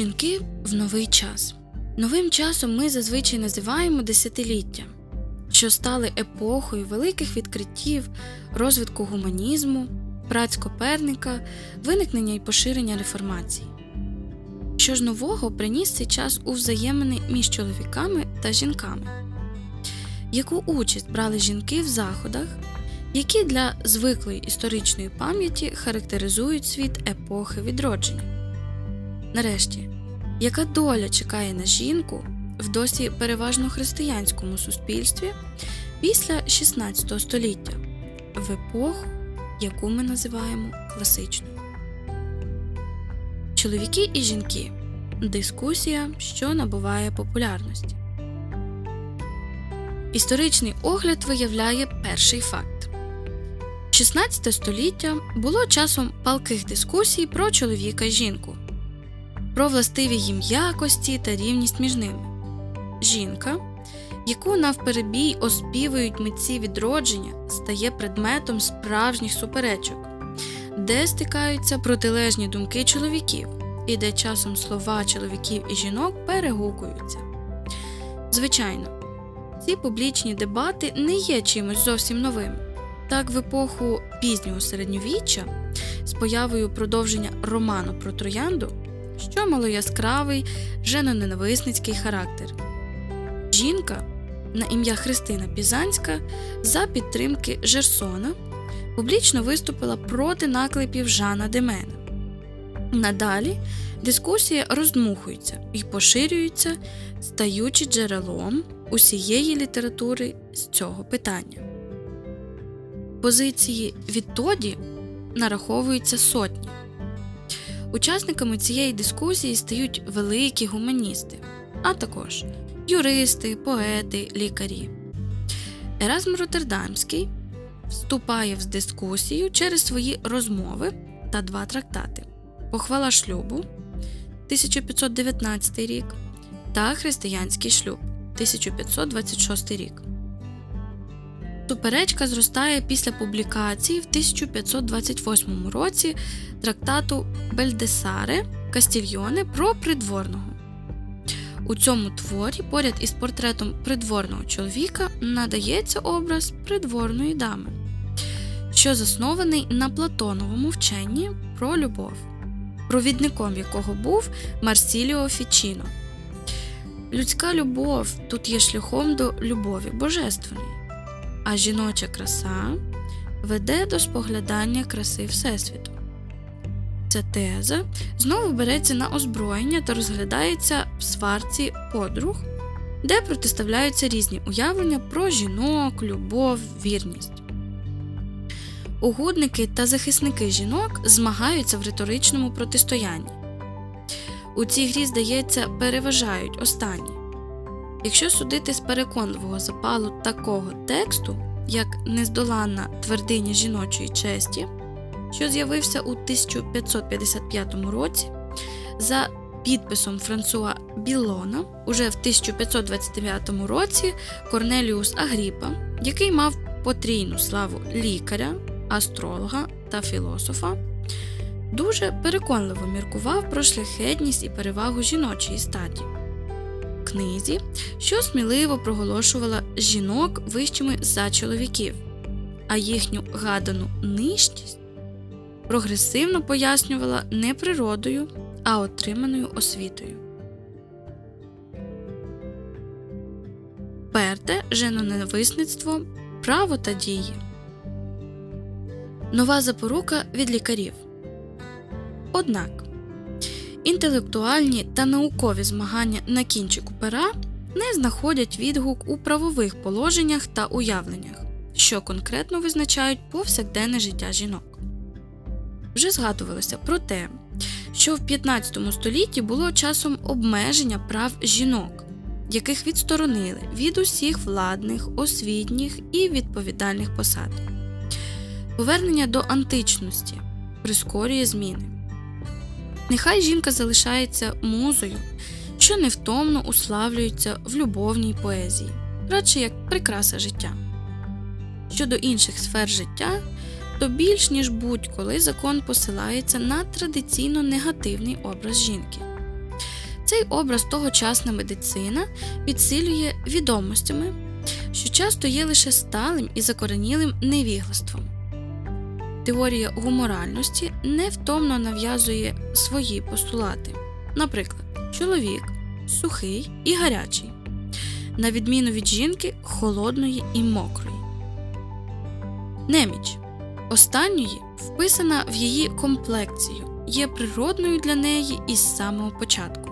Жінки в новий час. Новим часом ми зазвичай називаємо десятиліття, що стали епохою великих відкриттів, розвитку гуманізму, праць Коперника, виникнення і поширення реформації. Що ж нового приніс цей час у взаємини між чоловіками та жінками, яку участь брали жінки в заходах, які для звиклої історичної пам'яті характеризують світ епохи відродження? Нарешті, яка доля чекає на жінку в досі переважно християнському суспільстві після 16 століття, в епоху, яку ми називаємо класичною? Чоловіки і жінки дискусія, що набуває популярності. Історичний огляд виявляє перший факт. 16 століття було часом палких дискусій про чоловіка і жінку, про властиві їм якості та рівність між ними. Жінка, яку навперебій оспівують митці відродження, стає предметом справжніх суперечок, де стикаються протилежні думки чоловіків і де часом слова чоловіків і жінок перегукуються. Звичайно, ці публічні дебати не є чимось зовсім новим. Так, в епоху пізнього середньовіччя з появою продовження роману про троянду, що мало яскравий, женоненависницький характер. Жінка на ім'я Христина Пізанська за підтримки Жерсона публічно виступила проти наклепів Жана Демена. Надалі дискусія роздмухується і поширюється, стаючи джерелом усієї літератури з цього питання. Позиції відтоді нараховуються сотні. Учасниками цієї дискусії стають великі гуманісти, а також юристи, поети, лікарі. Еразм Роттердамський вступає в дискусію через свої розмови та два трактати Похвала шлюбу 1519 рік та Християнський шлюб 1526 рік. Суперечка зростає після публікації в 1528 році трактату Бельдесаре Кастільйоне про придворного. У цьому творі поряд із портретом придворного чоловіка надається образ придворної дами, що заснований на Платоновому вченні про любов, провідником якого був Марсіліо Фічіно. Людська любов тут є шляхом до любові божественної, а жіноча краса веде до споглядання краси Всесвіту. Ця теза знову береться на озброєння та розглядається в сварці подруг, де протиставляються різні уявлення про жінок, любов, вірність. Угодники та захисники жінок змагаються в риторичному протистоянні. У цій грі, здається, переважають останні. Якщо судити з переконливого запалу такого тексту, як нездоланна твердиня жіночої честі, що з'явився у 1555 році, за підписом Франсуа Білона, уже в 1529 році Корнеліус Агріпа, який мав потрійну славу лікаря, астролога та філософа, дуже переконливо міркував про шляхетність і перевагу жіночої статі. Книзі, що сміливо проголошувала жінок вищими за чоловіків, а їхню гадану нижність прогресивно пояснювала не природою, а отриманою освітою. Перте женоненависництво, право та дії. Нова запорука від лікарів. Однак інтелектуальні та наукові змагання на кінчику пера не знаходять відгук у правових положеннях та уявленнях, що конкретно визначають повсякденне життя жінок. Вже згадувалося про те, що в 15 столітті було часом обмеження прав жінок, яких відсторонили від усіх владних, освітніх і відповідальних посад. Повернення до античності прискорює зміни. Нехай жінка залишається музою, що невтомно уславлюється в любовній поезії, радше як прикраса життя. Щодо інших сфер життя, то більш ніж будь-коли закон посилається на традиційно негативний образ жінки. Цей образ тогочасна медицина підсилює відомостями, що часто є лише сталим і закоренілим невіглаством. Теорія гуморальності невтомно нав'язує свої постулати. Наприклад, чоловік сухий і гарячий, на відміну від жінки холодної і мокрої. Неміч останньої вписана в її комплекцію, є природною для неї із самого початку.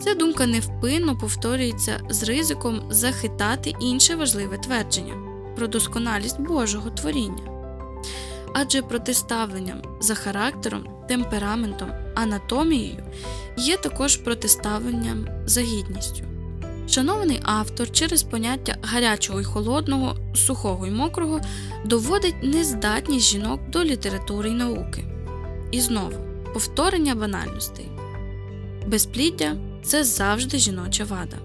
Ця думка невпинно повторюється з ризиком захитати інше важливе твердження про досконалість Божого творіння. Адже протиставленням за характером, темпераментом, анатомією є також протиставленням за гідністю. Шанований автор через поняття гарячого і холодного, сухого і мокрого доводить нездатність жінок до літератури й науки. І знову повторення банальностей. Безпліддя це завжди жіноча вада,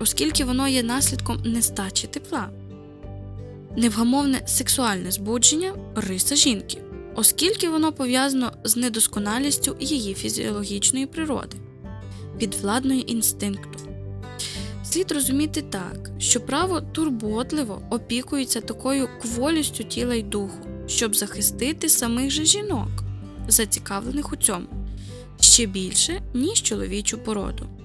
оскільки воно є наслідком нестачі тепла, невгамовне сексуальне збудження риса жінки, оскільки воно пов'язано з недосконалістю її фізіологічної природи, підвладної інстинкту. Слід розуміти так, що право турботливо опікується такою кволістю тіла й духу, щоб захистити самих же жінок, зацікавлених у цьому, ще більше, ніж чоловічу породу.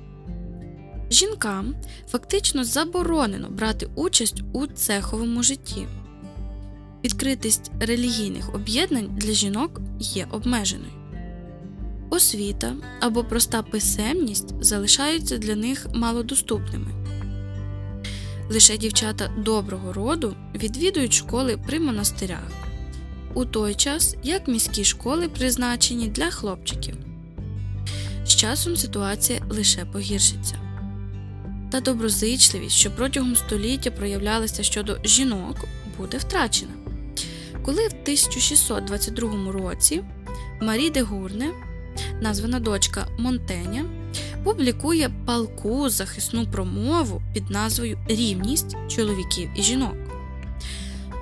Жінкам фактично заборонено брати участь у цеховому житті. Відкритість релігійних об'єднань для жінок є обмеженою. Освіта або проста писемність залишаються для них малодоступними. Лише дівчата доброго роду відвідують школи при монастирях, у той час як міські школи призначені для хлопчиків. З часом ситуація лише погіршиться. Та доброзичливість, що протягом століття проявлялася щодо жінок, буде втрачена. Коли в 1622 році Марі де Гурне, названа дочка Монтеня, публікує палку захисну промову під назвою Рівність чоловіків і жінок.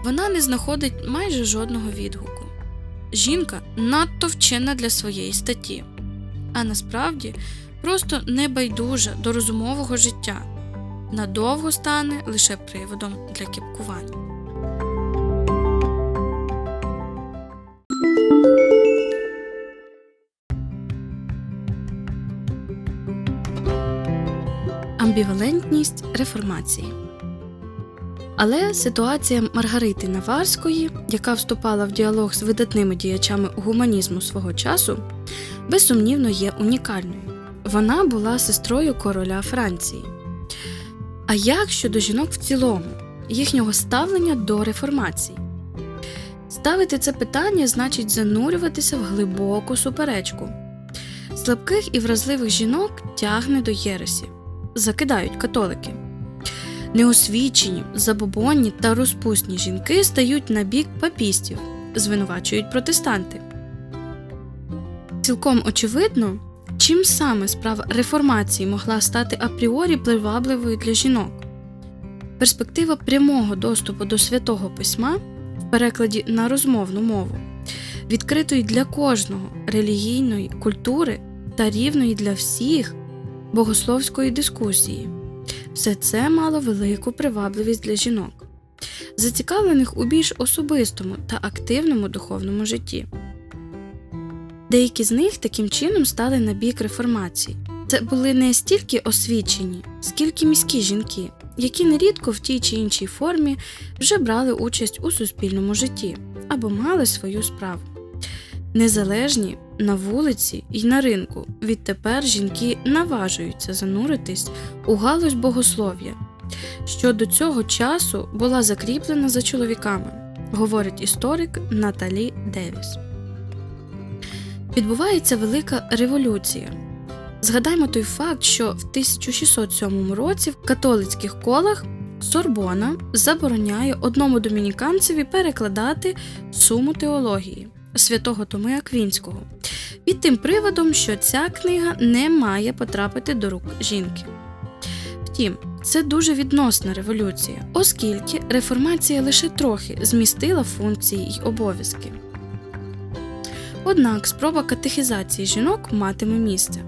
Вона не знаходить майже жодного відгуку. Жінка надто вчена для своєї статті, а насправді просто небайдужа до розумового життя, надовго стане лише приводом для кіпкування. Амбівалентність реформації. Але ситуація Маргарити Наварської, яка вступала в діалог з видатними діячами гуманізму свого часу, безсумнівно є унікальною. Вона була сестрою короля Франції. А як щодо жінок в цілому, їхнього ставлення до реформації? Ставити це питання значить занурюватися в глибоку суперечку. Слабких і вразливих жінок тягне до єресі, закидають католики. Неосвічені, забобонні та розпусні жінки стають на бік папістів, звинувачують протестанти. Цілком очевидно, чим саме справа реформації могла стати апріорі привабливою для жінок. Перспектива прямого доступу до святого письма в перекладі на розмовну мову, відкритої для кожного релігійної культури та рівної для всіх богословської дискусії. Все це мало велику привабливість для жінок, зацікавлених у більш особистому та активному духовному житті. Деякі з них таким чином стали на бік реформації. Це були не стільки освічені, скільки міські жінки, які нерідко в тій чи іншій формі вже брали участь у суспільному житті або мали свою справу. Незалежні на вулиці і на ринку відтепер жінки наважуються зануритись у галузь богослов'я, що до цього часу була закріплена за чоловіками, говорить історик Наталі Девіс. Відбувається велика революція. Згадаймо той факт, що в 1607 році в католицьких колах Сорбона забороняє одному домініканцеві перекладати суму теології святого Томи Аквінського під тим приводом, що ця книга не має потрапити до рук жінки. Втім, це дуже відносна революція, оскільки реформація лише трохи змістила функції й обов'язки. Однак спроба катехізації жінок матиме місце.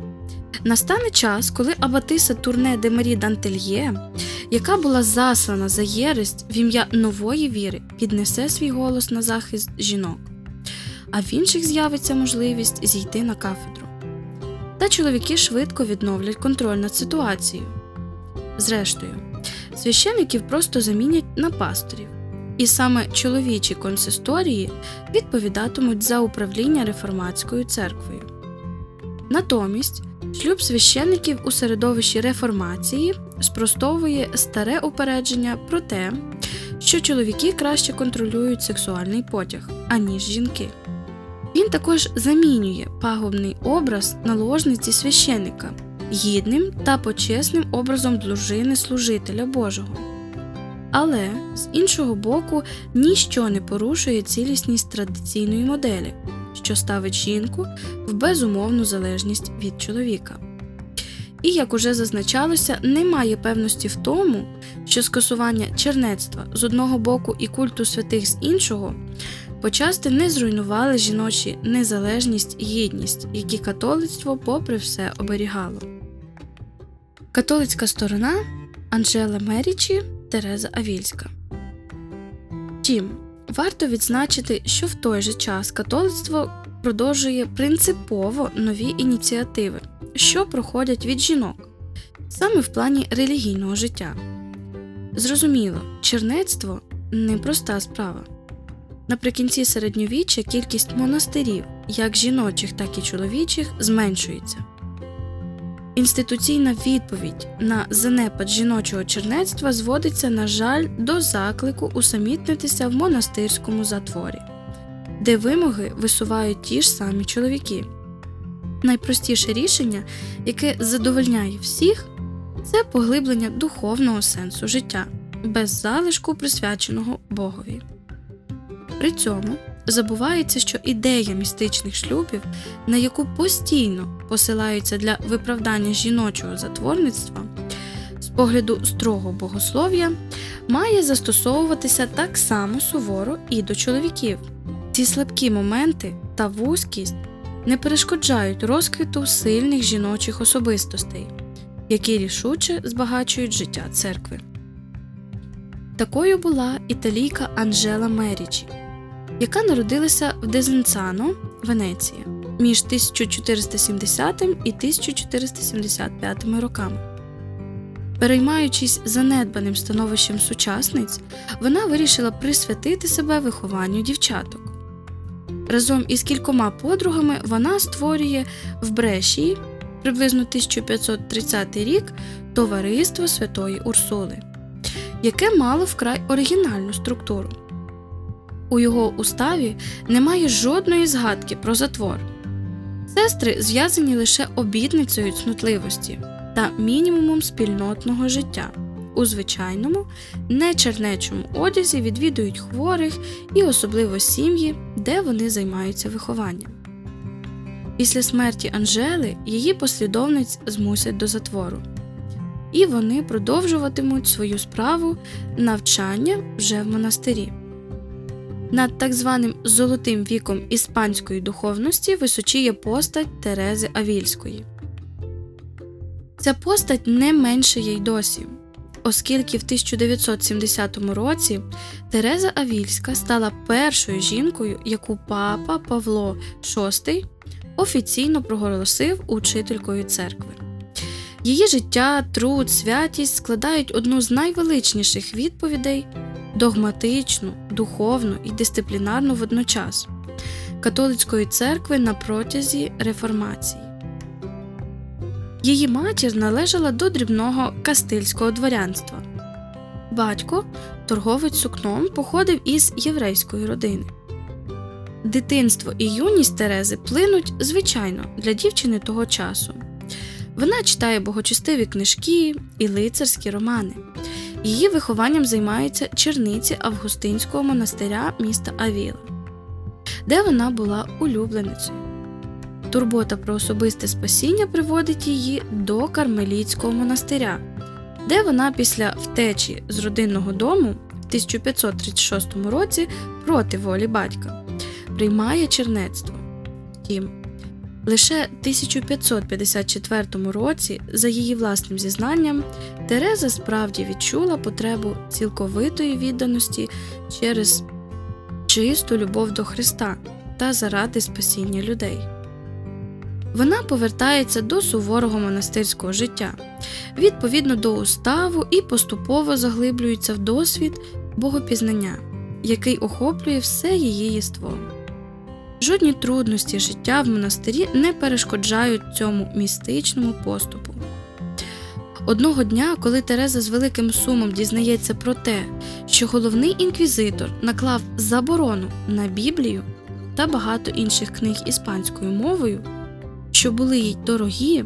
Настане час, коли Абатиса Турне де Марі Дантельє, яка була заслана за єресь в ім'я нової віри, піднесе свій голос на захист жінок, а в інших з'явиться можливість зійти на кафедру. Та чоловіки швидко відновлять контроль над ситуацією. Зрештою, священиків просто замінять на пасторів, і саме чоловічі консисторії відповідатимуть за управління реформатською церквою. Натомість шлюб священиків у середовищі реформації спростовує старе упередження про те, що чоловіки краще контролюють сексуальний потяг, аніж жінки. Він також замінює пагубний образ наложниці священика гідним та почесним образом дружини служителя Божого. Але з іншого боку, ніщо не порушує цілісність традиційної моделі, що ставить жінку в безумовну залежність від чоловіка. І, як уже зазначалося, немає певності в тому, що скасування чернецтва з одного боку і культу святих з іншого почасти не зруйнували жіночі незалежність і гідність, які католицтво попри все оберігало. Католицька сторона Анжела Мерічі Тереза Авільська. Втім, варто відзначити, що в той же час католицтво продовжує принципово нові ініціативи, що проходять від жінок, саме в плані релігійного життя. Зрозуміло, чернецтво непроста справа. Наприкінці середньовіччя кількість монастирів, як жіночих, так і чоловічих, зменшується. Інституційна відповідь на занепад жіночого чернецтва зводиться, на жаль, до заклику усамітнитися в монастирському затворі, де вимоги висувають ті ж самі чоловіки. Найпростіше рішення, яке задовольняє всіх, це поглиблення духовного сенсу життя, без залишку присвяченого Богові. При цьому забувається, що ідея містичних шлюбів, на яку постійно посилаються для виправдання жіночого затворництва, з погляду строго богослов'я, має застосовуватися так само суворо і до чоловіків. Ці слабкі моменти та вузькість не перешкоджають розквіту сильних жіночих особистостей, які рішуче збагачують життя церкви. Такою була італійка Анжела Мерічі яка народилася в Дезенцано, Венеція, між 1470 і 1475 роками. Переймаючись занедбаним становищем сучасниць, вона вирішила присвятити себе вихованню дівчаток. Разом із кількома подругами вона створює в Брешії приблизно 1530 рік Товариство Святої Урсули, яке мало вкрай оригінальну структуру. У його уставі немає жодної згадки про затвор. Сестри зв'язані лише обітницею цнутливості та мінімумом спільнотного життя. У звичайному, нечернечому одязі відвідують хворих і особливо сім'ї, де вони займаються вихованням. Після смерті Анжели її послідовниць змусять до затвору, і вони продовжуватимуть свою справу навчання вже в монастирі. Над так званим золотим віком іспанської духовності височіє постать Терези Авільської. Ця постать не менше й досі, оскільки в 1970 році Тереза Авільська стала першою жінкою, яку папа Павло VI офіційно проголосив учителькою церкви. Її життя, труд, святість складають одну з найвеличніших відповідей догматичну, духовну і дисциплінарну водночас католицької церкви на протязі реформації. Її матір належала до дрібного кастильського дворянства. Батько, торговець сукном, походив із єврейської родини. Дитинство і юність Терези плинуть звичайно для дівчини того часу. Вона читає богочестиві книжки і лицарські романи, Її вихованням займаються черниці Августинського монастиря міста Авіла, де вона була улюбленицею. Турбота про особисте спасіння приводить її до Кармелітського монастиря, де вона після втечі з родинного дому в 1536 році проти волі батька приймає чернецтво. Втім, Лише 1554 році, за її власним зізнанням, Тереза справді відчула потребу цілковитої відданості через чисту любов до Христа та заради спасіння людей. Вона повертається до суворого монастирського життя, відповідно до уставу і поступово заглиблюється в досвід богопізнання, який охоплює все її єство. Жодні трудності життя в монастирі не перешкоджають цьому містичному поступу. Одного дня, коли Тереза з великим сумом дізнається про те, що головний інквізитор наклав заборону на Біблію та багато інших книг іспанською мовою, що були їй дорогі,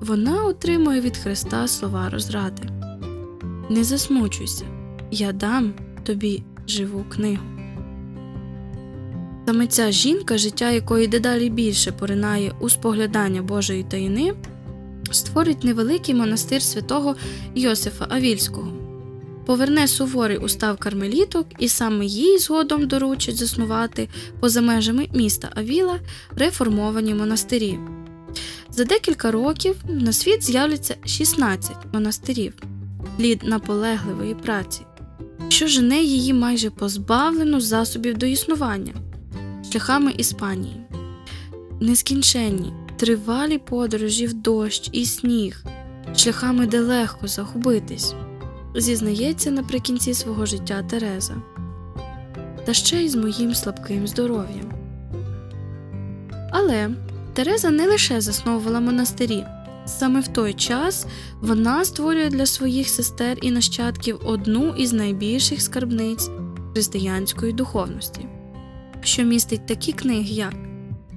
вона отримує від Христа слова розради Не засмучуйся, я дам тобі живу книгу. Саме ця жінка, життя якої дедалі більше поринає у споглядання Божої таїни, створить невеликий монастир святого Йосифа Авільського, поверне суворий устав кармеліток, і саме їй згодом доручить заснувати поза межами міста Авіла реформовані монастирі. За декілька років на світ з'являться 16 монастирів, плід наполегливої праці, що жене її майже позбавлено засобів до існування шляхами Іспанії. Нескінченні, тривалі подорожі в дощ і сніг, шляхами, де легко загубитись, зізнається наприкінці свого життя Тереза, та ще й з моїм слабким здоров'ям. Але Тереза не лише засновувала монастирі. Саме в той час вона створює для своїх сестер і нащадків одну із найбільших скарбниць християнської духовності що містить такі книги, як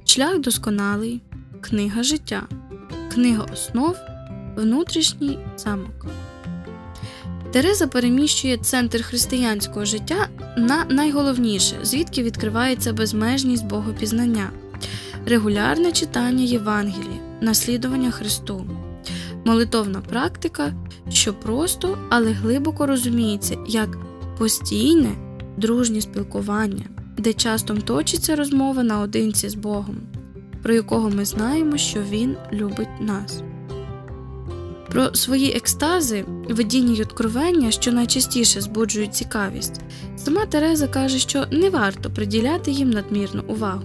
Шлях досконалий, Книга життя, Книга основ, Внутрішній замок. Тереза переміщує центр християнського життя на найголовніше, звідки відкривається безмежність богопізнання, регулярне читання Євангелії, наслідування Христу, молитовна практика, що просто, але глибоко розуміється як постійне дружнє спілкування де часто точиться розмова наодинці з Богом, про якого ми знаємо, що Він любить нас. Про свої екстази, видіння й откровення, що найчастіше збуджують цікавість, сама Тереза каже, що не варто приділяти їм надмірну увагу.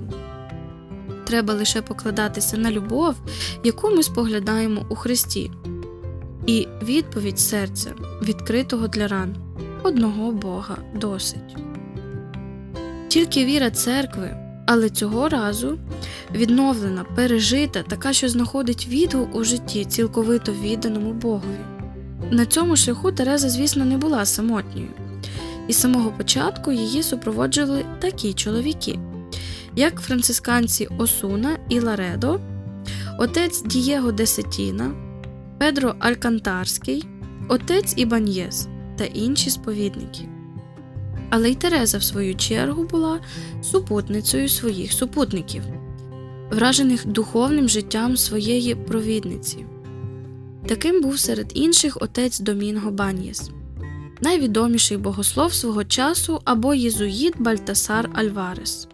Треба лише покладатися на любов, яку ми споглядаємо у Христі, і відповідь серця, відкритого для ран, одного Бога досить. Тільки віра церкви, але цього разу відновлена, пережита, така, що знаходить відгук у житті, цілковито відданому Богові. На цьому шляху Тереза, звісно, не була самотньою, і з самого початку її супроводжували такі чоловіки, як францисканці Осуна і Ларедо, отець Дієго Десетіна, Педро Алькантарський, отець Ібаньєс та інші сповідники. Але й Тереза, в свою чергу, була супутницею своїх супутників, вражених духовним життям своєї провідниці. Таким був серед інших отець Домінго Баньєс, найвідоміший богослов свого часу або єзуїт Бальтасар Альварес.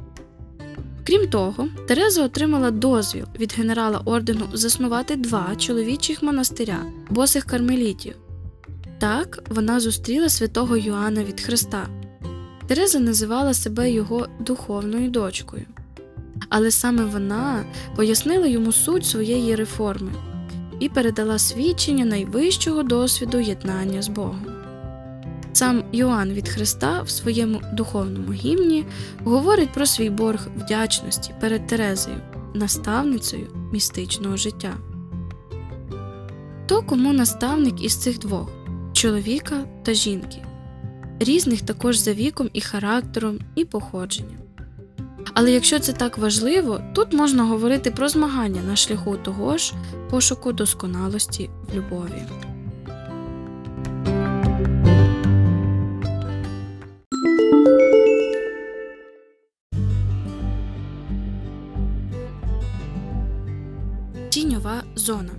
Крім того, Тереза отримала дозвіл від генерала ордену заснувати два чоловічих монастиря босих кармелітів. Так вона зустріла святого Йоанна від Христа. Тереза називала себе його духовною дочкою, але саме вона пояснила йому суть своєї реформи і передала свідчення найвищого досвіду єднання з Богом. Сам Йоанн від Христа в своєму духовному гімні говорить про свій борг вдячності перед Терезою, наставницею містичного життя. То кому наставник із цих двох чоловіка та жінки різних також за віком і характером, і походженням. Але якщо це так важливо, тут можна говорити про змагання на шляху того ж пошуку досконалості в любові. Тіньова зона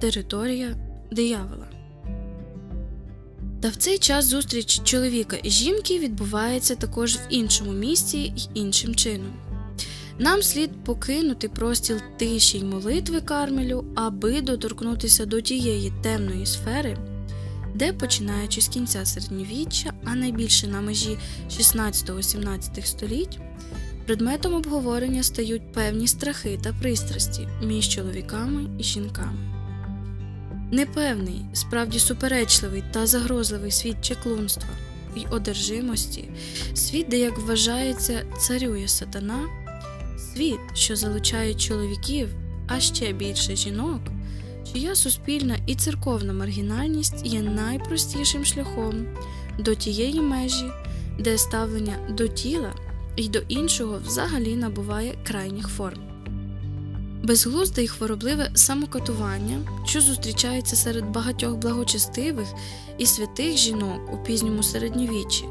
територія диявола. Та в цей час зустріч чоловіка і жінки відбувається також в іншому місці й іншим чином. Нам слід покинути простіл тиші й молитви Кармелю, аби доторкнутися до тієї темної сфери, де, починаючи з кінця середньовіччя, а найбільше на межі 16-17 століть, предметом обговорення стають певні страхи та пристрасті між чоловіками і жінками. Непевний, справді суперечливий та загрозливий світ чеклунства й одержимості, світ, де, як вважається, царює сатана, світ, що залучає чоловіків, а ще більше жінок, чия суспільна і церковна маргінальність є найпростішим шляхом до тієї межі, де ставлення до тіла і до іншого взагалі набуває крайніх форм. Безглузде і хворобливе самокатування, що зустрічається серед багатьох благочестивих і святих жінок у пізньому середньовіччі,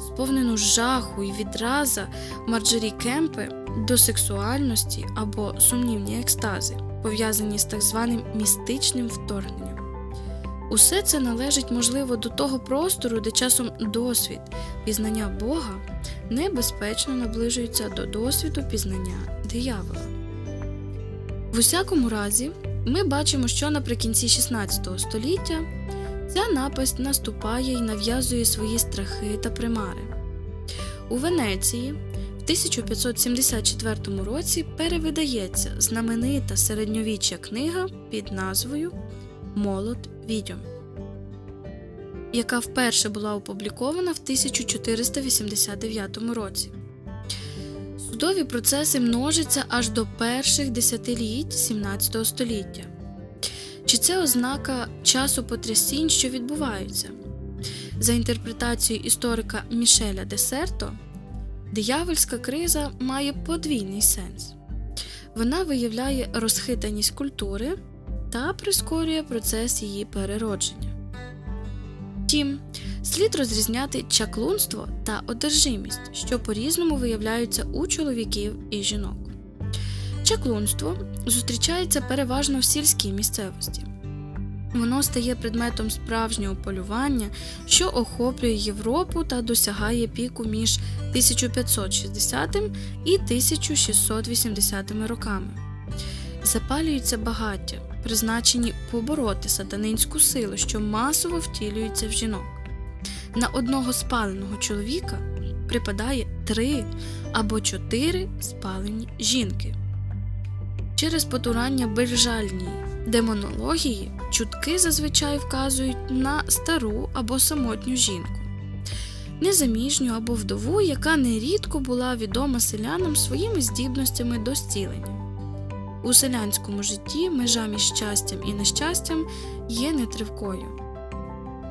сповнену жаху і відраза Марджорі Кемпи до сексуальності або сумнівні екстази, пов'язані з так званим містичним вторгненням. Усе це належить, можливо, до того простору, де часом досвід пізнання Бога небезпечно наближується до досвіду пізнання диявола. В усякому разі, ми бачимо, що наприкінці 16 століття ця напасть наступає і нав'язує свої страхи та примари. У Венеції в 1574 році перевидається знаменита середньовіччя книга під назвою Молот відьом, яка вперше була опублікована в 1489 році. Судові процеси множаться аж до перших десятиліть 17 століття. Чи це ознака часу потрясінь, що відбуваються? За інтерпретацією історика Мішеля Десерто, диявольська криза має подвійний сенс. Вона виявляє розхитаність культури та прискорює процес її переродження. Втім, слід розрізняти чаклунство та одержимість, що по різному виявляються у чоловіків і жінок. Чаклунство зустрічається переважно в сільській місцевості. Воно стає предметом справжнього полювання, що охоплює Європу та досягає піку між 1560 і 1680 роками. Запалюються багаття, призначені побороти сатанинську силу, що масово втілюється в жінок. На одного спаленого чоловіка припадає три або чотири спалені жінки. Через потурання безжальній демонології чутки зазвичай вказують на стару або самотню жінку, незаміжню або вдову, яка нерідко була відома селянам своїми здібностями до зцілення. У селянському житті межа між щастям і нещастям є нетривкою,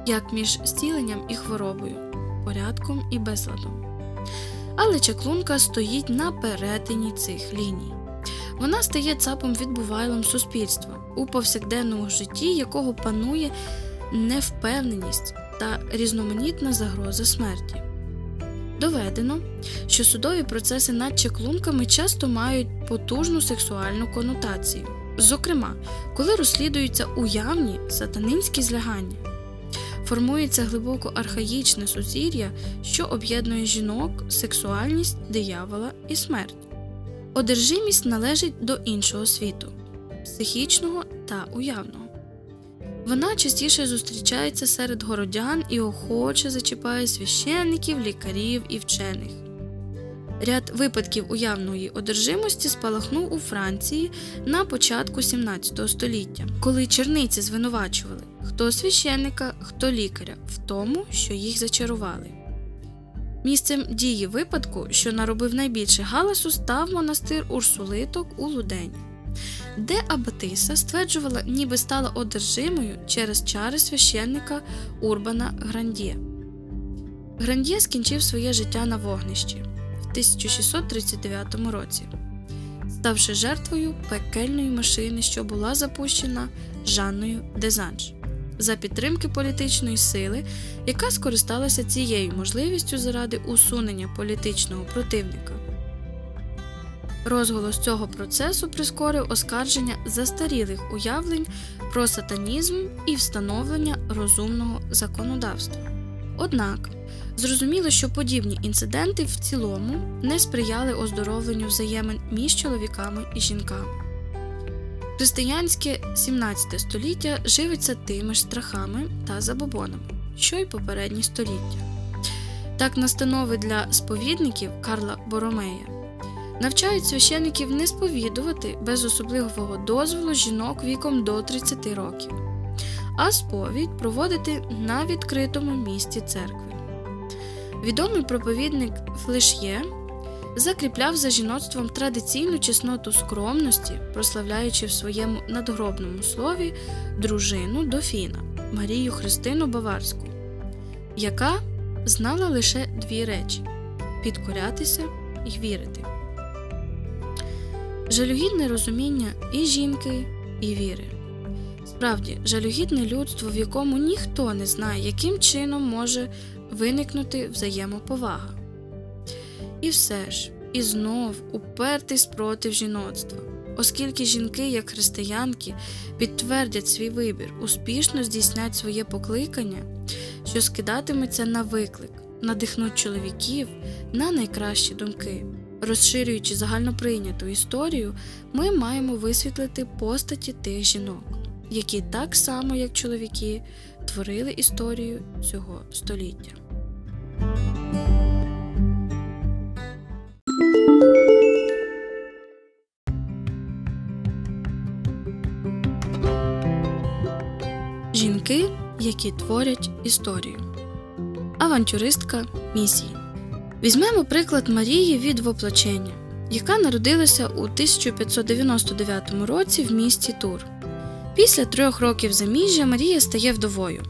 як між зціленням і хворобою, порядком і безладом. Але чаклунка стоїть на перетині цих ліній. Вона стає цапом відбувайлом суспільства, у повсякденному житті якого панує невпевненість та різноманітна загроза смерті. Доведено, що судові процеси над чеклунками часто мають потужну сексуальну конотацію, зокрема, коли розслідуються уявні сатанинські злягання. Формується глибоко архаїчне сузір'я, що об'єднує жінок, сексуальність, диявола і смерть. Одержимість належить до іншого світу психічного та уявного. Вона частіше зустрічається серед городян і охоче зачіпає священників, лікарів і вчених. Ряд випадків уявної одержимості спалахнув у Франції на початку 17 століття, коли черниці звинувачували хто священника, хто лікаря в тому, що їх зачарували. Місцем дії випадку, що наробив найбільше галасу, став монастир Урсулиток у Лудені де Абатиса стверджувала, ніби стала одержимою через чари священника Урбана Грандє. Грандє скінчив своє життя на вогнищі в 1639 році, ставши жертвою пекельної машини, що була запущена Жанною Дезанж. За підтримки політичної сили, яка скористалася цією можливістю заради усунення політичного противника. Розголос цього процесу прискорив оскарження застарілих уявлень про сатанізм і встановлення розумного законодавства. Однак зрозуміло, що подібні інциденти в цілому не сприяли оздоровленню взаємин між чоловіками і жінками. Християнське 17 століття живиться тими ж страхами та забобонами, що й попередні століття. Так, настанови для сповідників Карла Боромея навчають священиків не сповідувати без особливого дозволу жінок віком до 30 років, а сповідь проводити на відкритому місці церкви. Відомий проповідник Флеш'є закріпляв за жіноцтвом традиційну чесноту скромності, прославляючи в своєму надгробному слові дружину Дофіна Марію Христину Баварську, яка знала лише дві речі підкорятися і вірити. Жалюгідне розуміння і жінки, і віри. Справді, жалюгідне людство, в якому ніхто не знає, яким чином може виникнути взаємоповага. І все ж, і знов упертий спротив жіноцтва, оскільки жінки, як християнки, підтвердять свій вибір, успішно здійснять своє покликання, що скидатиметься на виклик, надихнуть чоловіків на найкращі думки. Розширюючи загальноприйняту історію, ми маємо висвітлити постаті тих жінок, які так само, як чоловіки, творили історію цього століття. Жінки, які творять історію. Авантюристка місії. Візьмемо приклад Марії від воплочення, яка народилася у 1599 році в місті Тур. Після трьох років заміжжя Марія стає вдовою.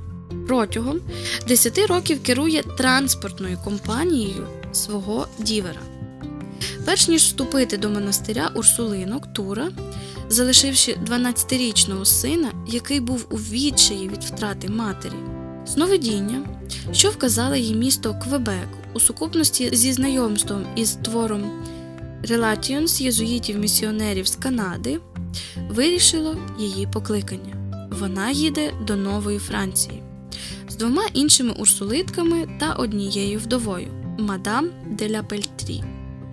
Протягом 10 років керує транспортною компанією свого дівера. Перш ніж вступити до монастиря Урсулинок Тура, залишивши 12-річного сина, який був у відчаї від втрати матері, сновидіння, що вказало їй місто Квебек у сукупності зі знайомством із твором Relations єзуїтів-місіонерів з Канади, вирішило її покликання. Вона їде до Нової Франції з двома іншими урсулитками та однією вдовою мадам де ла Пельтрі,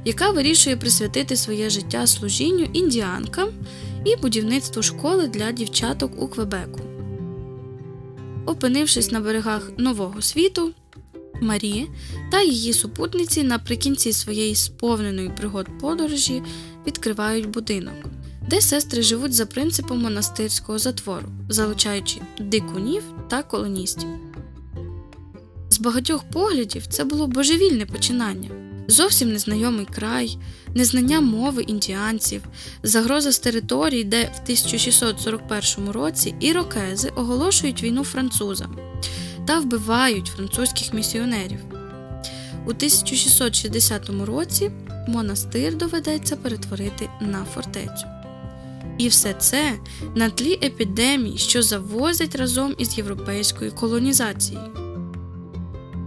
яка вирішує присвятити своє життя служінню індіанкам і будівництву школи для дівчаток у Квебеку. Опинившись на берегах Нового світу, Марія та її супутниці наприкінці своєї сповненої пригод подорожі відкривають будинок, де сестри живуть за принципом монастирського затвору, залучаючи дикунів та колоністів. З багатьох поглядів це було божевільне починання, зовсім незнайомий край, незнання мови індіанців, загроза з територій, де в 1641 році ірокези оголошують війну французам та вбивають французьких місіонерів. У 1660 році монастир доведеться перетворити на фортецю. І все це на тлі епідемій, що завозять разом із європейською колонізацією.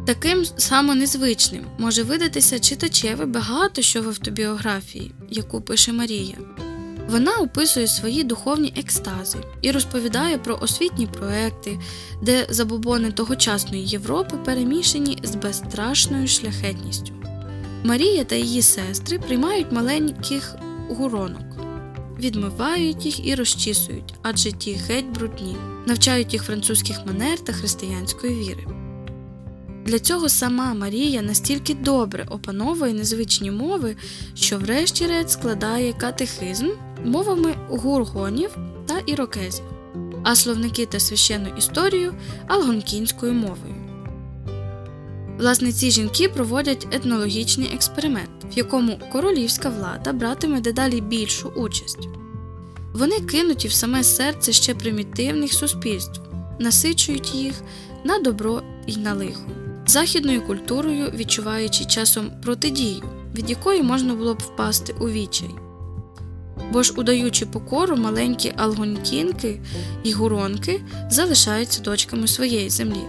Таким само незвичним може видатися читачеві багато що в автобіографії, яку пише Марія. Вона описує свої духовні екстази і розповідає про освітні проекти, де забобони тогочасної Європи перемішані з безстрашною шляхетністю. Марія та її сестри приймають маленьких гуронок, відмивають їх і розчісують, адже ті геть брудні, навчають їх французьких манер та християнської віри. Для цього сама Марія настільки добре опановує незвичні мови, що, врешті-решт, складає катехизм мовами гургонів та ірокезів, а словники та священну історію алгонкінською мовою. Власне, ці жінки проводять етнологічний експеримент, в якому королівська влада братиме дедалі більшу участь. Вони кинуті в саме серце ще примітивних суспільств, насичують їх на добро і на лихо західною культурою відчуваючи часом протидію, від якої можна було б впасти у відчай. Бо ж, удаючи покору, маленькі алгонькінки і гуронки залишаються дочками своєї землі.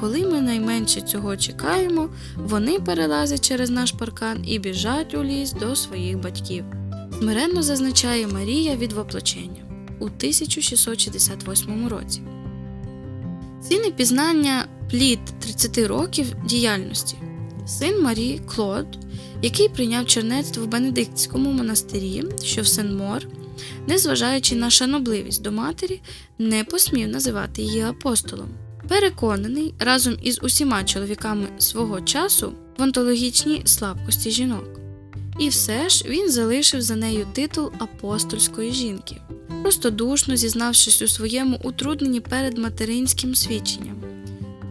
Коли ми найменше цього чекаємо, вони перелазять через наш паркан і біжать у ліс до своїх батьків. Смиренно зазначає Марія від воплочення у 1668 році. Ці пізнання плід 30 років діяльності. Син Марії Клод, який прийняв чернецтво в Бенедиктському монастирі, що в Сен-Мор, незважаючи на шанобливість до матері, не посмів називати її апостолом. Переконаний разом із усіма чоловіками свого часу в онтологічній слабкості жінок. І все ж він залишив за нею титул апостольської жінки, простодушно зізнавшись у своєму утрудненні перед материнським свідченням.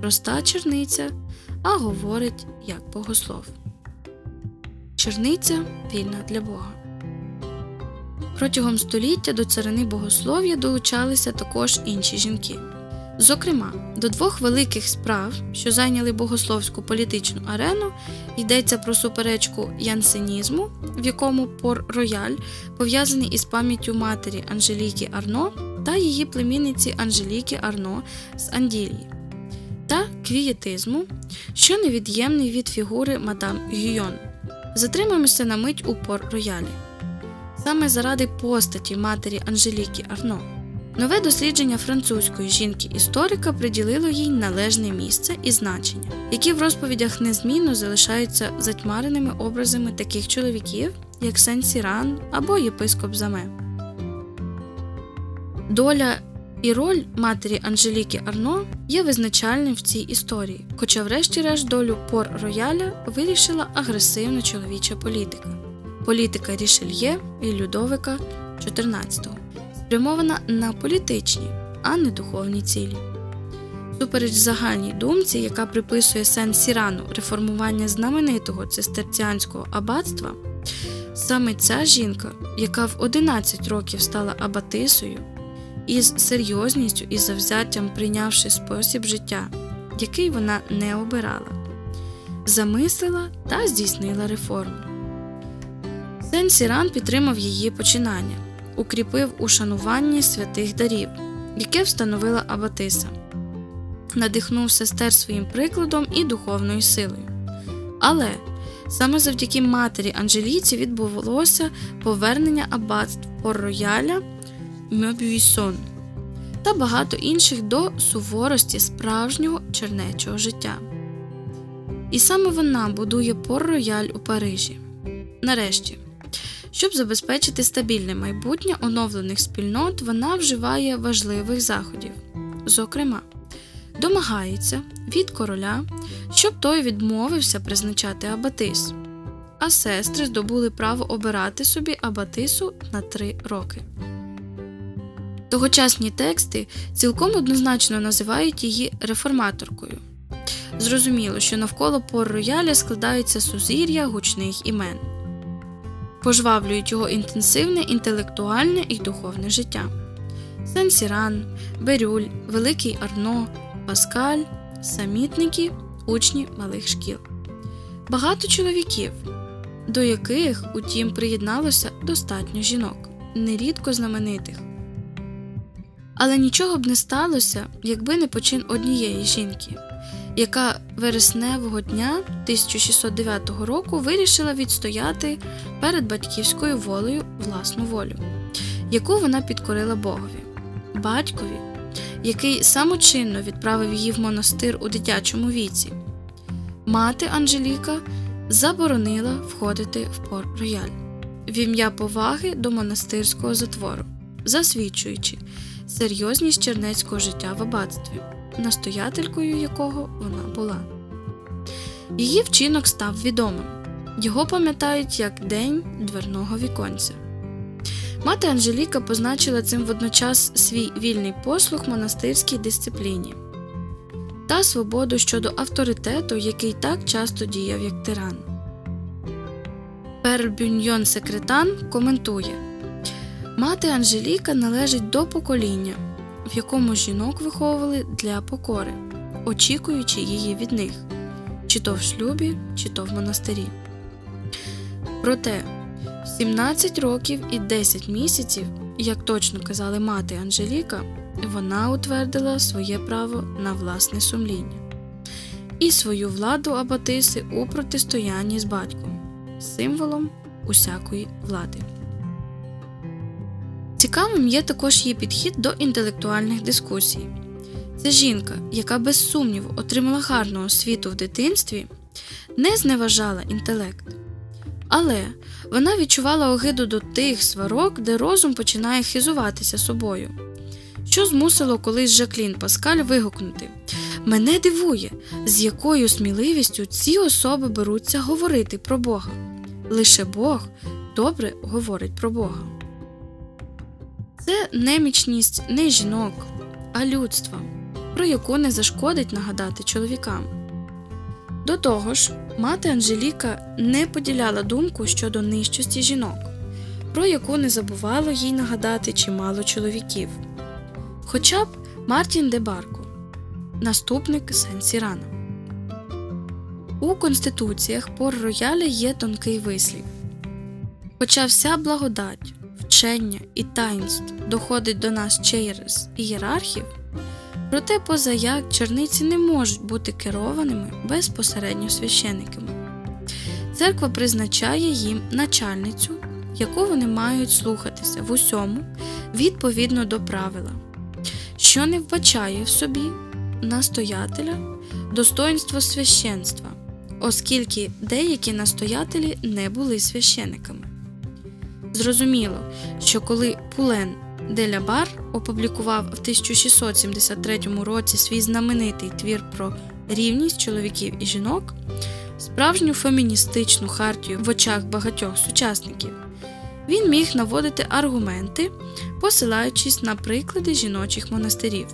Проста черниця, а говорить як богослов. Черниця вільна для Бога. Протягом століття до царини богослов'я долучалися також інші жінки. Зокрема, до двох великих справ, що зайняли богословську політичну арену, йдеться про суперечку янсенізму, в якому пор рояль пов'язаний із пам'яттю матері Анжеліки Арно та її племінниці Анжеліки Арно з Анділії, та квієтизму, що невід'ємний від фігури мадам Гюйон. Затримаємося на мить у пор роялі. Саме заради постаті матері Анжеліки Арно. Нове дослідження французької жінки-історика приділило їй належне місце і значення, які в розповідях незмінно залишаються затьмареними образами таких чоловіків, як Сен Сіран або єпископ Заме. Доля і роль матері Анжеліки Арно є визначальним в цій історії, хоча, врешті-решт, долю пор рояля вирішила агресивна чоловіча політика політика Рішельє і Людовика XIV спрямована на політичні, а не духовні цілі. Супереч загальній думці, яка приписує сен Сірану реформування знаменитого цистерціанського аббатства, саме ця жінка, яка в 11 років стала абатисою, із серйозністю і завзяттям прийнявши спосіб життя, який вона не обирала, замислила та здійснила реформу. Сен Сіран підтримав її починання укріпив у шануванні святих дарів, яке встановила Абатиса, надихнув сестер своїм прикладом і духовною силою. Але саме завдяки матері Анжеліці відбулося повернення аббатств Пор-Рояля, Мьобюйсон та багато інших до суворості справжнього чернечого життя. І саме вона будує Пор-Рояль у Парижі. Нарешті. Щоб забезпечити стабільне майбутнє оновлених спільнот, вона вживає важливих заходів. Зокрема, домагається від короля, щоб той відмовився призначати абатис, а сестри здобули право обирати собі абатису на три роки. Тогочасні тексти цілком однозначно називають її реформаторкою. Зрозуміло, що навколо Пор-Рояля складаються сузір'я гучних імен пожвавлюють його інтенсивне інтелектуальне і духовне життя. Сен-Сіран, Берюль, Великий Арно, Паскаль, самітники, учні малих шкіл. Багато чоловіків, до яких, утім, приєдналося достатньо жінок, нерідко знаменитих. Але нічого б не сталося, якби не почин однієї жінки яка вересневого дня 1609 року вирішила відстояти перед батьківською волею власну волю, яку вона підкорила Богові, батькові, який самочинно відправив її в монастир у дитячому віці. Мати Анжеліка заборонила входити в пор рояль в ім'я поваги до монастирського затвору, засвідчуючи серйозність чернецького життя в аббатстві настоятелькою якого вона була. Її вчинок став відомим його пам'ятають як День дверного віконця. Мати Анжеліка позначила цим водночас свій вільний послуг монастирській дисципліні та свободу щодо авторитету, який так часто діяв як тиран. Перль Бюньйон Секретан коментує Мати Анжеліка належить до покоління в якому жінок виховували для покори, очікуючи її від них, чи то в шлюбі, чи то в монастирі. Проте в 17 років і 10 місяців, як точно казали мати Анжеліка, вона утвердила своє право на власне сумління і свою владу Абатиси у протистоянні з батьком, символом усякої влади. Цікавим є також її підхід до інтелектуальних дискусій. Це жінка, яка без сумніву отримала гарну освіту в дитинстві, не зневажала інтелект. Але вона відчувала огиду до тих сварок, де розум починає хизуватися собою. Що змусило колись Жаклін Паскаль вигукнути Мене дивує, з якою сміливістю ці особи беруться говорити про Бога. Лише Бог добре говорить про Бога. Це немічність не жінок, а людства, про яку не зашкодить нагадати чоловікам. До того ж, мати Анжеліка не поділяла думку щодо нижчості жінок, про яку не забувало їй нагадати чимало чоловіків. Хоча б Мартін де Барко, наступник Сен-Сірана. У конституціях пор рояля є тонкий вислів. Хоча вся благодать, вчення і таїнств доходить до нас через ієрархів, проте позаяк черниці не можуть бути керованими безпосередньо священиками. Церква призначає їм начальницю, яку вони мають слухатися в усьому відповідно до правила, що не вбачає в собі настоятеля достоинство священства, оскільки деякі настоятелі не були священиками. Зрозуміло, що коли Пулен де Бар опублікував в 1673 році свій знаменитий твір про рівність чоловіків і жінок, справжню феміністичну хартію в очах багатьох сучасників, він міг наводити аргументи, посилаючись на приклади жіночих монастирів.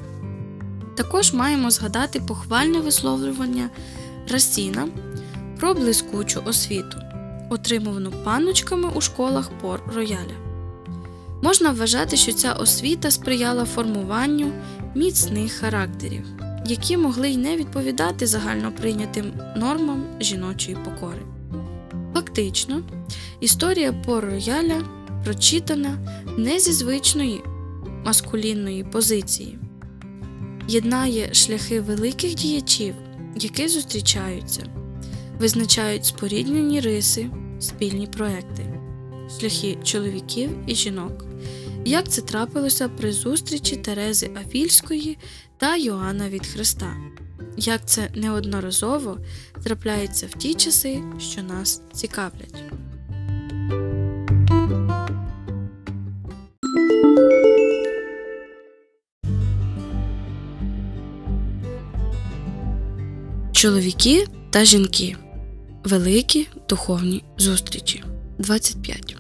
Також маємо згадати похвальне висловлювання Расіна про блискучу освіту, отримувану панночками у школах пор рояля. Можна вважати, що ця освіта сприяла формуванню міцних характерів, які могли й не відповідати загально прийнятим нормам жіночої покори. Фактично, історія пор рояля прочитана не зі звичної маскулінної позиції, єднає шляхи великих діячів, які зустрічаються, визначають споріднені риси, спільні проекти, шляхи чоловіків і жінок, як це трапилося при зустрічі Терези Афільської та Йоанна від Христа, як це неодноразово трапляється в ті часи, що нас цікавлять. Чоловіки та жінки. Великі духовні зустрічі. 25.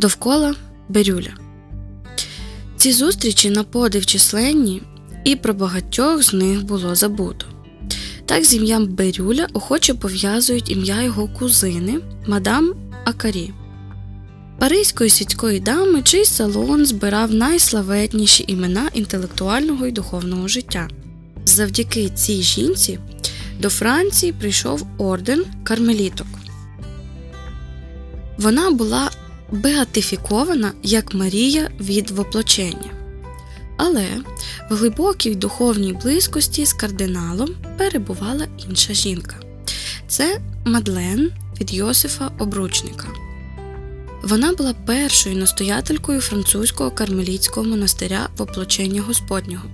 Довкола Берюля. Ці зустрічі на подив численні, і про багатьох з них було забуто. Так з ім'ям Берюля охоче пов'язують ім'я його кузини мадам Акарі. Паризької сільської дами, чий салон збирав найславетніші імена інтелектуального і духовного життя. Завдяки цій жінці до Франції прийшов орден кармеліток. Вона була беатифікована як Марія від воплочення. Але в глибокій духовній близькості з кардиналом перебувала інша жінка це Мадлен від Йосифа Обручника. Вона була першою настоятелькою французького кармелітського монастиря воплочення Господнього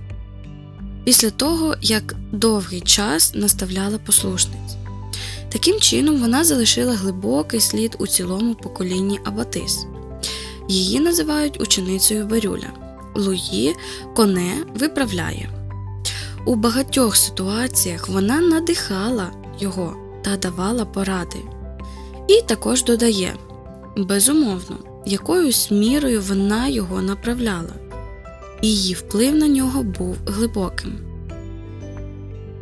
після того, як довгий час наставляла послушниць. Таким чином, вона залишила глибокий слід у цілому поколінні Абатис. Її називають ученицею Берюля. Луї коне виправляє. У багатьох ситуаціях вона надихала його та давала поради. І також додає безумовно, якоюсь мірою вона його направляла її вплив на нього був глибоким.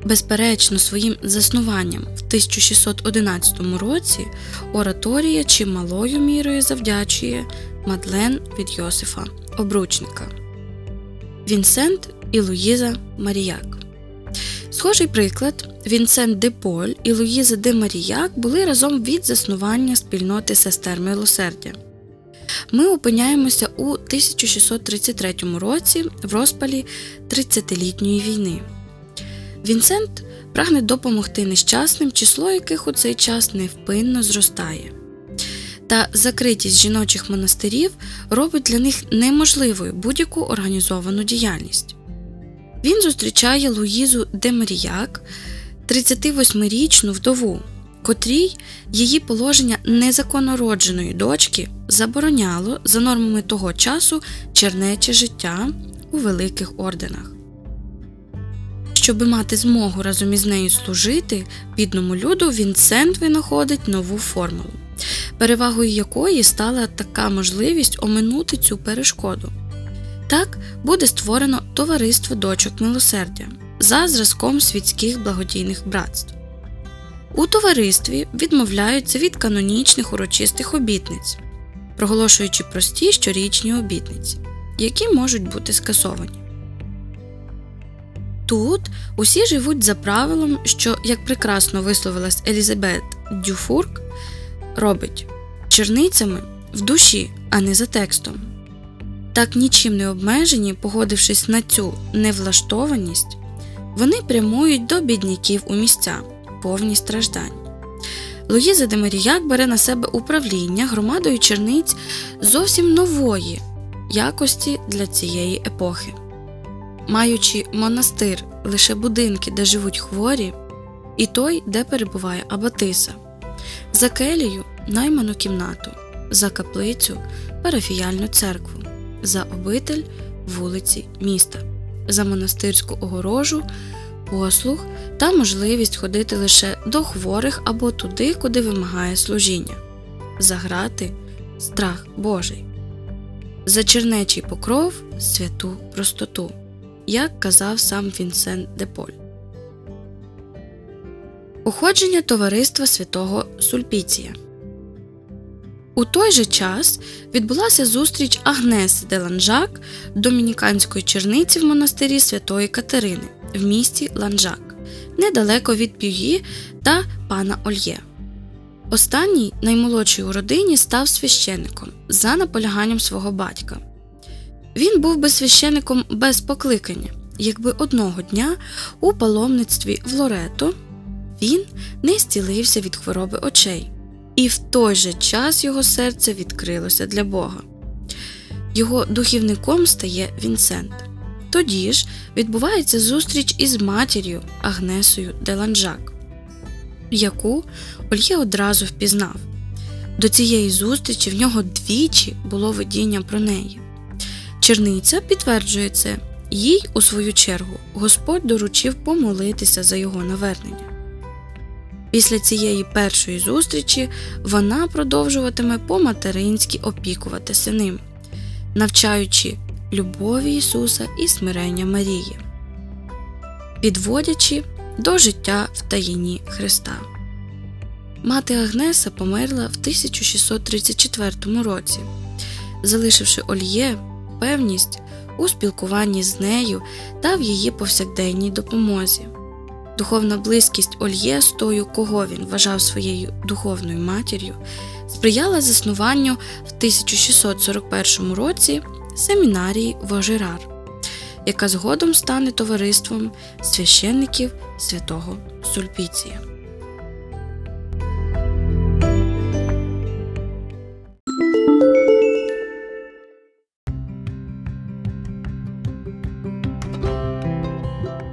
Безперечно, своїм заснуванням в 1611 році ораторія чималою мірою завдячує Мадлен від Йосифа Обручника, Вінсент і Луїза Маріяк. Схожий приклад Вінсент де Поль і Луїза де Маріяк були разом від заснування спільноти сестер милосердя ми опиняємося у 1633 році в розпалі 30-літньої війни. Вінсент прагне допомогти нещасним, число яких у цей час невпинно зростає. Та закритість жіночих монастирів робить для них неможливою будь-яку організовану діяльність. він зустрічає Луїзу Демаріяк, 38-річну вдову, котрій її положення незаконнородженої дочки забороняло за нормами того часу чернече життя у великих орденах. Щоби мати змогу разом із нею служити бідному люду, Вінсент винаходить нову формулу, перевагою якої стала така можливість оминути цю перешкоду. Так буде створено товариство дочок милосердя за зразком світських благодійних братств. У товаристві відмовляються від канонічних урочистих обітниць, проголошуючи прості щорічні обітниці, які можуть бути скасовані. Тут усі живуть за правилом, що, як прекрасно висловилась Елізабет Дюфурк, робить черницями в душі, а не за текстом. Так нічим не обмежені, погодившись на цю невлаштованість, вони прямують до бідняків у місця, повні страждань. Луїза де Маріяк бере на себе управління громадою черниць зовсім нової якості для цієї епохи. Маючи монастир лише будинки, де живуть хворі, і той, де перебуває Абатиса, за келію найману кімнату, за каплицю парафіяльну церкву, за обитель вулиці міста, за монастирську огорожу, послуг та можливість ходити лише до хворих або туди, куди вимагає служіння, за грати страх Божий, за чернечий покров святу простоту, як казав сам Вінсент де Поль. Уходження товариства святого Сульпіція. У той же час відбулася зустріч Агнеси де Ланжак, домініканської черниці в монастирі Святої Катерини в місті Ланжак, недалеко від Пюї та пана Ольє. Останній, наймолодший у родині, став священником за наполяганням свого батька. Він був би священником без покликання, якби одного дня у паломництві в Лорето він не зцілився від хвороби очей і в той же час його серце відкрилося для Бога. Його духівником стає Вінсент. Тоді ж відбувається зустріч із матір'ю Агнесою Деланжак, яку Ольє одразу впізнав. До цієї зустрічі в нього двічі було видіння про неї. Черниця підтверджує це, їй, у свою чергу, Господь доручив помолитися за його навернення. Після цієї першої зустрічі вона продовжуватиме по-материнськи опікуватися ним, навчаючи любові Ісуса і смирення Марії, підводячи до життя в таїні Христа. Мати Агнеса померла в 1634 році, залишивши Ольє певність у спілкуванні з нею та в її повсякденній допомозі. Духовна близькість Ольє з тою, кого він вважав своєю духовною матір'ю, сприяла заснуванню в 1641 році семінарії Вожерар, яка згодом стане товариством священників святого Сульпіція.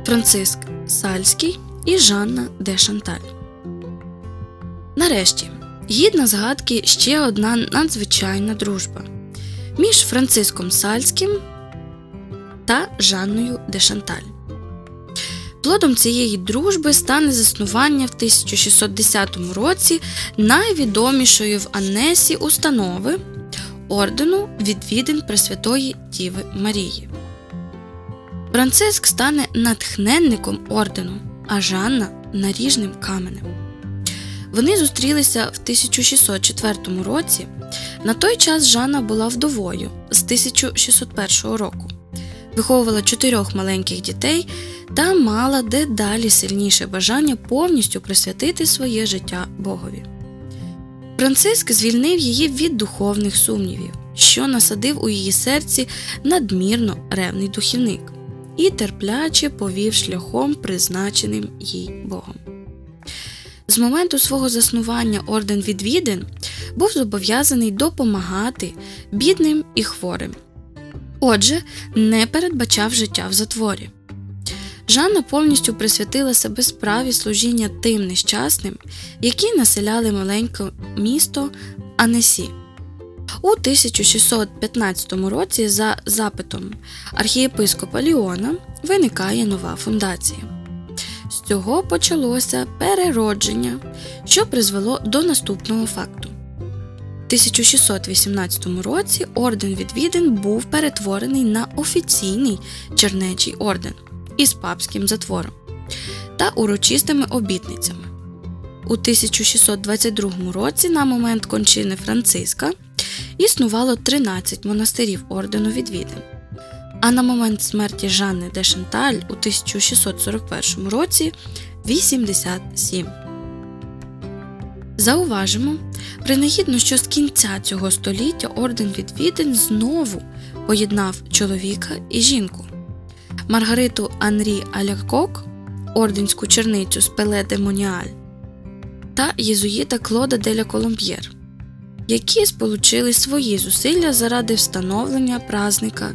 Франциск Сальський і Жанна де Шанталь. Нарешті гідна згадки ще одна надзвичайна дружба між Франциском Сальським та Жанною де Шанталь. Плодом цієї дружби стане заснування в 1610 році найвідомішої в Аннесі установи ордену відвідин Пресвятої Діви Марії. Франциск стане натхненником ордену, а Жанна наріжним каменем. Вони зустрілися в 1604 році. На той час Жанна була вдовою з 1601 року, виховувала чотирьох маленьких дітей та мала дедалі сильніше бажання повністю присвятити своє життя Богові. Франциск звільнив її від духовних сумнівів, що насадив у її серці надмірно ревний духівник і терпляче повів шляхом, призначеним їй Богом. З моменту свого заснування орден відвідин був зобов'язаний допомагати бідним і хворим. Отже, не передбачав життя в затворі. Жанна повністю присвятила себе справі служіння тим нещасним, які населяли маленьке місто Анесі. У 1615 році, за запитом архієпископа Ліона, виникає нова фундація. З цього почалося переродження, що призвело до наступного факту. У 1618 році орден відвідин був перетворений на офіційний чернечий орден із папським затвором та урочистими обітницями. У 1622 році, на момент кончини Франциска, існувало 13 монастирів ордену відвідин. А на момент смерті Жанни де Шанталь у 1641 році 87. Зауважимо, принагідно, що з кінця цього століття орден відвідин знову поєднав чоловіка і жінку. Маргариту Анрі Алякок, орденську черницю з Пеле де Моніаль та єзуїта Клода деля Коломб'єр, які сполучили свої зусилля заради встановлення празника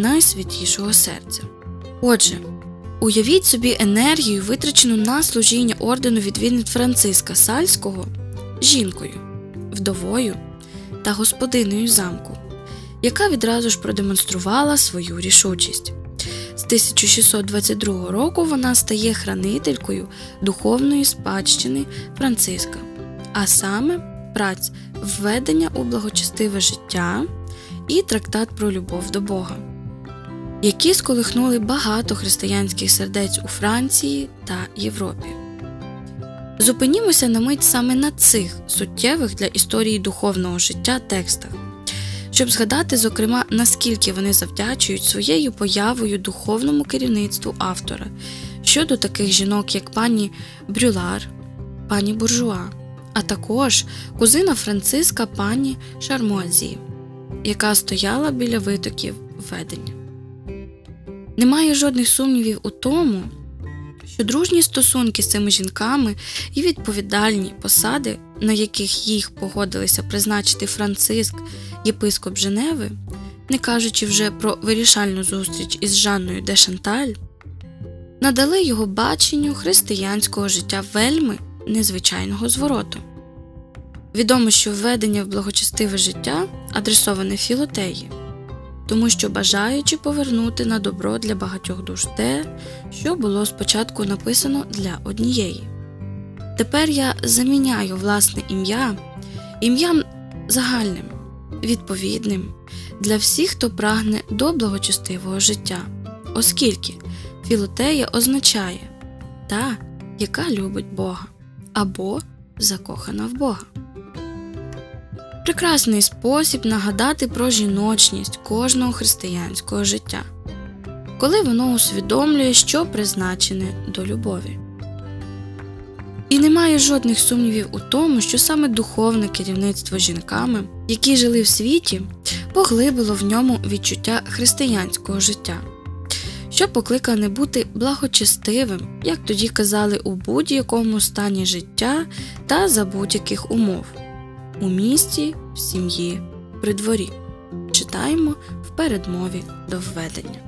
найсвятішого серця. Отже, уявіть собі енергію, витрачену на служіння ордену відвідниць Франциска Сальського жінкою, вдовою та господиною замку, яка відразу ж продемонструвала свою рішучість. З 1622 року вона стає хранителькою духовної спадщини Франциска, а саме праць введення у благочестиве життя і трактат про любов до Бога, які сколихнули багато християнських сердець у Франції та Європі. Зупинімося на мить саме на цих суттєвих для історії духовного життя текстах щоб згадати, зокрема, наскільки вони завдячують своєю появою духовному керівництву автора щодо таких жінок, як пані Брюлар, пані Буржуа, а також кузина Франциска пані Шармуазі, яка стояла біля витоків ведення. Немає жодних сумнівів у тому, що дружні стосунки з цими жінками і відповідальні посади, на яких їх погодилися призначити Франциск, єпископ Женеви, не кажучи вже про вирішальну зустріч із Жанною де Шанталь, надали його баченню християнського життя вельми незвичайного звороту. Відомо, що введення в благочестиве життя адресоване Філотеї тому що бажаючи повернути на добро для багатьох душ те, що було спочатку написано для однієї. Тепер я заміняю власне ім'я ім'ям загальним, відповідним для всіх, хто прагне до благочестивого життя, оскільки філотея означає та, яка любить Бога або закохана в Бога прекрасний спосіб нагадати про жіночність кожного християнського життя, коли воно усвідомлює, що призначене до любові. І немає жодних сумнівів у тому, що саме духовне керівництво жінками, які жили в світі, поглибило в ньому відчуття християнського життя, що покликане бути благочестивим, як тоді казали, у будь-якому стані життя та за будь-яких умов у місті, в сім'ї, при дворі. Читаємо в передмові до введення.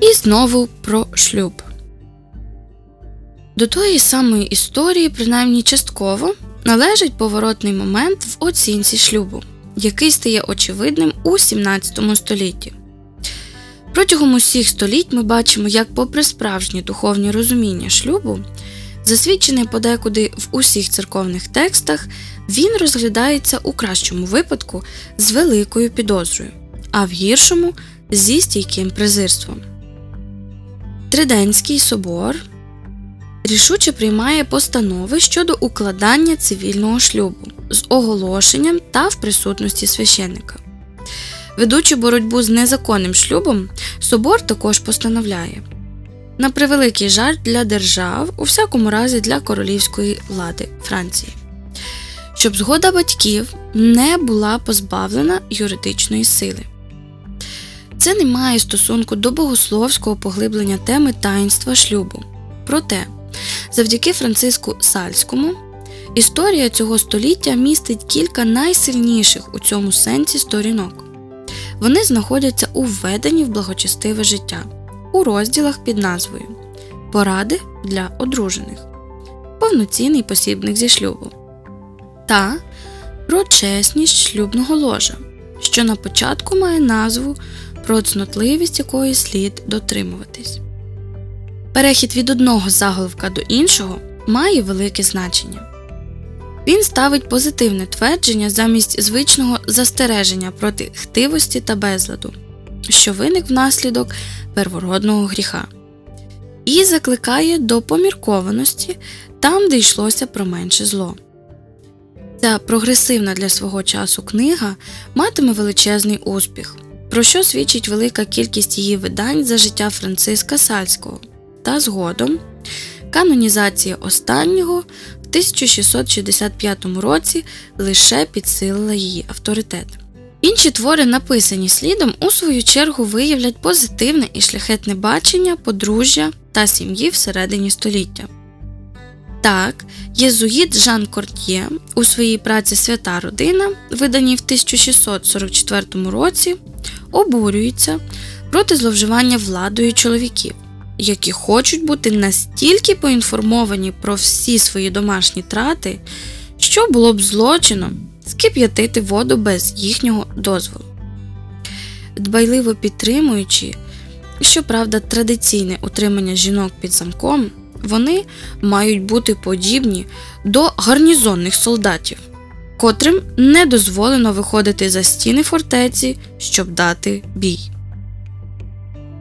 І знову про шлюб. До тої самої історії, принаймні частково, належить поворотний момент в оцінці шлюбу який стає очевидним у 17 столітті. Протягом усіх століть ми бачимо, як, попри справжнє духовні розуміння шлюбу, засвідчене подекуди в усіх церковних текстах, він розглядається у кращому випадку з великою підозрою, а в гіршому зі стійким презирством. Триденський собор рішуче приймає постанови щодо укладання цивільного шлюбу з оголошенням та в присутності священника. Ведучи боротьбу з незаконним шлюбом, собор також постановляє на превеликий жаль для держав, у всякому разі для королівської влади Франції, щоб згода батьків не була позбавлена юридичної сили. Це не має стосунку до богословського поглиблення теми таїнства шлюбу. Проте, завдяки Франциску Сальському Історія цього століття містить кілька найсильніших у цьому сенсі сторінок. Вони знаходяться у введенні в благочестиве життя у розділах під назвою Поради для одружених, повноцінний посібник зі шлюбу та про чесність шлюбного ложа, що на початку має назву про цнотливість якої слід дотримуватись. Перехід від одного заголовка до іншого має велике значення. Він ставить позитивне твердження замість звичного застереження проти хтивості та безладу, що виник внаслідок первородного гріха, і закликає до поміркованості там, де йшлося про менше зло. Ця прогресивна для свого часу книга матиме величезний успіх, про що свідчить велика кількість її видань за життя Франциска Сальського та згодом канонізація останнього 1665 році лише підсилила її авторитет. Інші твори, написані слідом, у свою чергу виявлять позитивне і шляхетне бачення подружжя та сім'ї всередині століття. Так, єзуїт Жан Корт'є у своїй праці Свята родина, виданій в 1644 році, обурюється проти зловживання владою чоловіків, які хочуть бути настільки поінформовані про всі свої домашні трати, що було б злочином скип'ятити воду без їхнього дозволу. Дбайливо підтримуючи, щоправда, традиційне утримання жінок під замком, вони мають бути подібні до гарнізонних солдатів, котрим не дозволено виходити за стіни фортеці, щоб дати бій.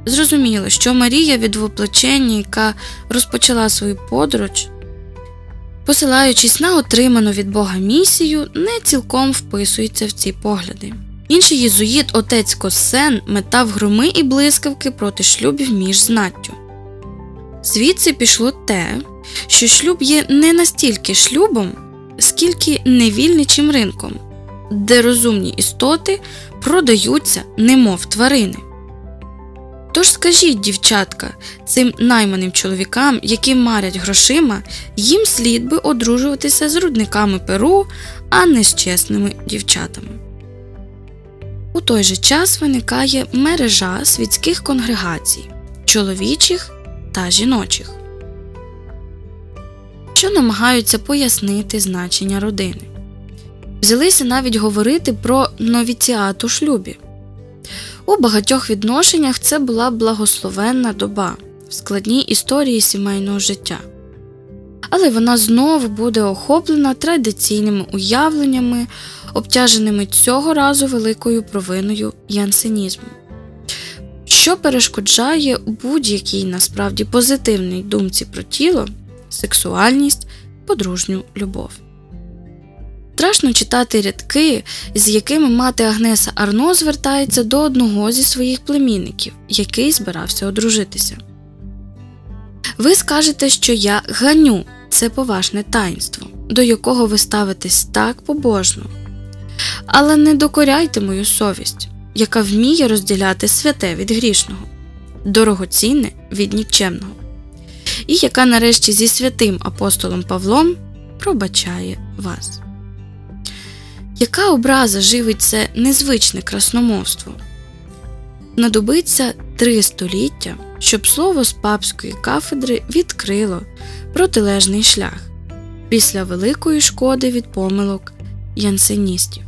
Зрозуміло, що Марія від воплечення, яка розпочала свою подорож, посилаючись на отриману від Бога місію, не цілком вписується в ці погляди. Інший єзуїт, отець Косен, метав громи і блискавки проти шлюбів між знаттю. Звідси пішло те, що шлюб є не настільки шлюбом, скільки невільничим ринком, де розумні істоти продаються, немов тварини. Тож скажіть, дівчатка, цим найманим чоловікам, які марять грошима, їм слід би одружуватися з рудниками перу, а не з чесними дівчатами. У той же час виникає мережа світських конгрегацій чоловічих та жіночих, що намагаються пояснити значення родини. Взялися навіть говорити про новіціат у шлюбі. У багатьох відношеннях це була благословенна доба в складній історії сімейного життя. Але вона знову буде охоплена традиційними уявленнями, обтяженими цього разу великою провиною янсенізму, що перешкоджає будь-якій насправді позитивній думці про тіло, сексуальність, подружню любов. Страшно читати рядки, з якими мати Агнеса Арно звертається до одного зі своїх племінників, який збирався одружитися. Ви скажете, що я ганю це поважне таїнство, до якого ви ставитесь так побожно. Але не докоряйте мою совість, яка вміє розділяти святе від грішного, дорогоцінне від нікчемного, і яка нарешті зі святим апостолом Павлом пробачає вас. Яка образа живить це незвичне красномовство? Надобиться три століття, щоб слово з папської кафедри відкрило протилежний шлях після великої шкоди від помилок янсеністів.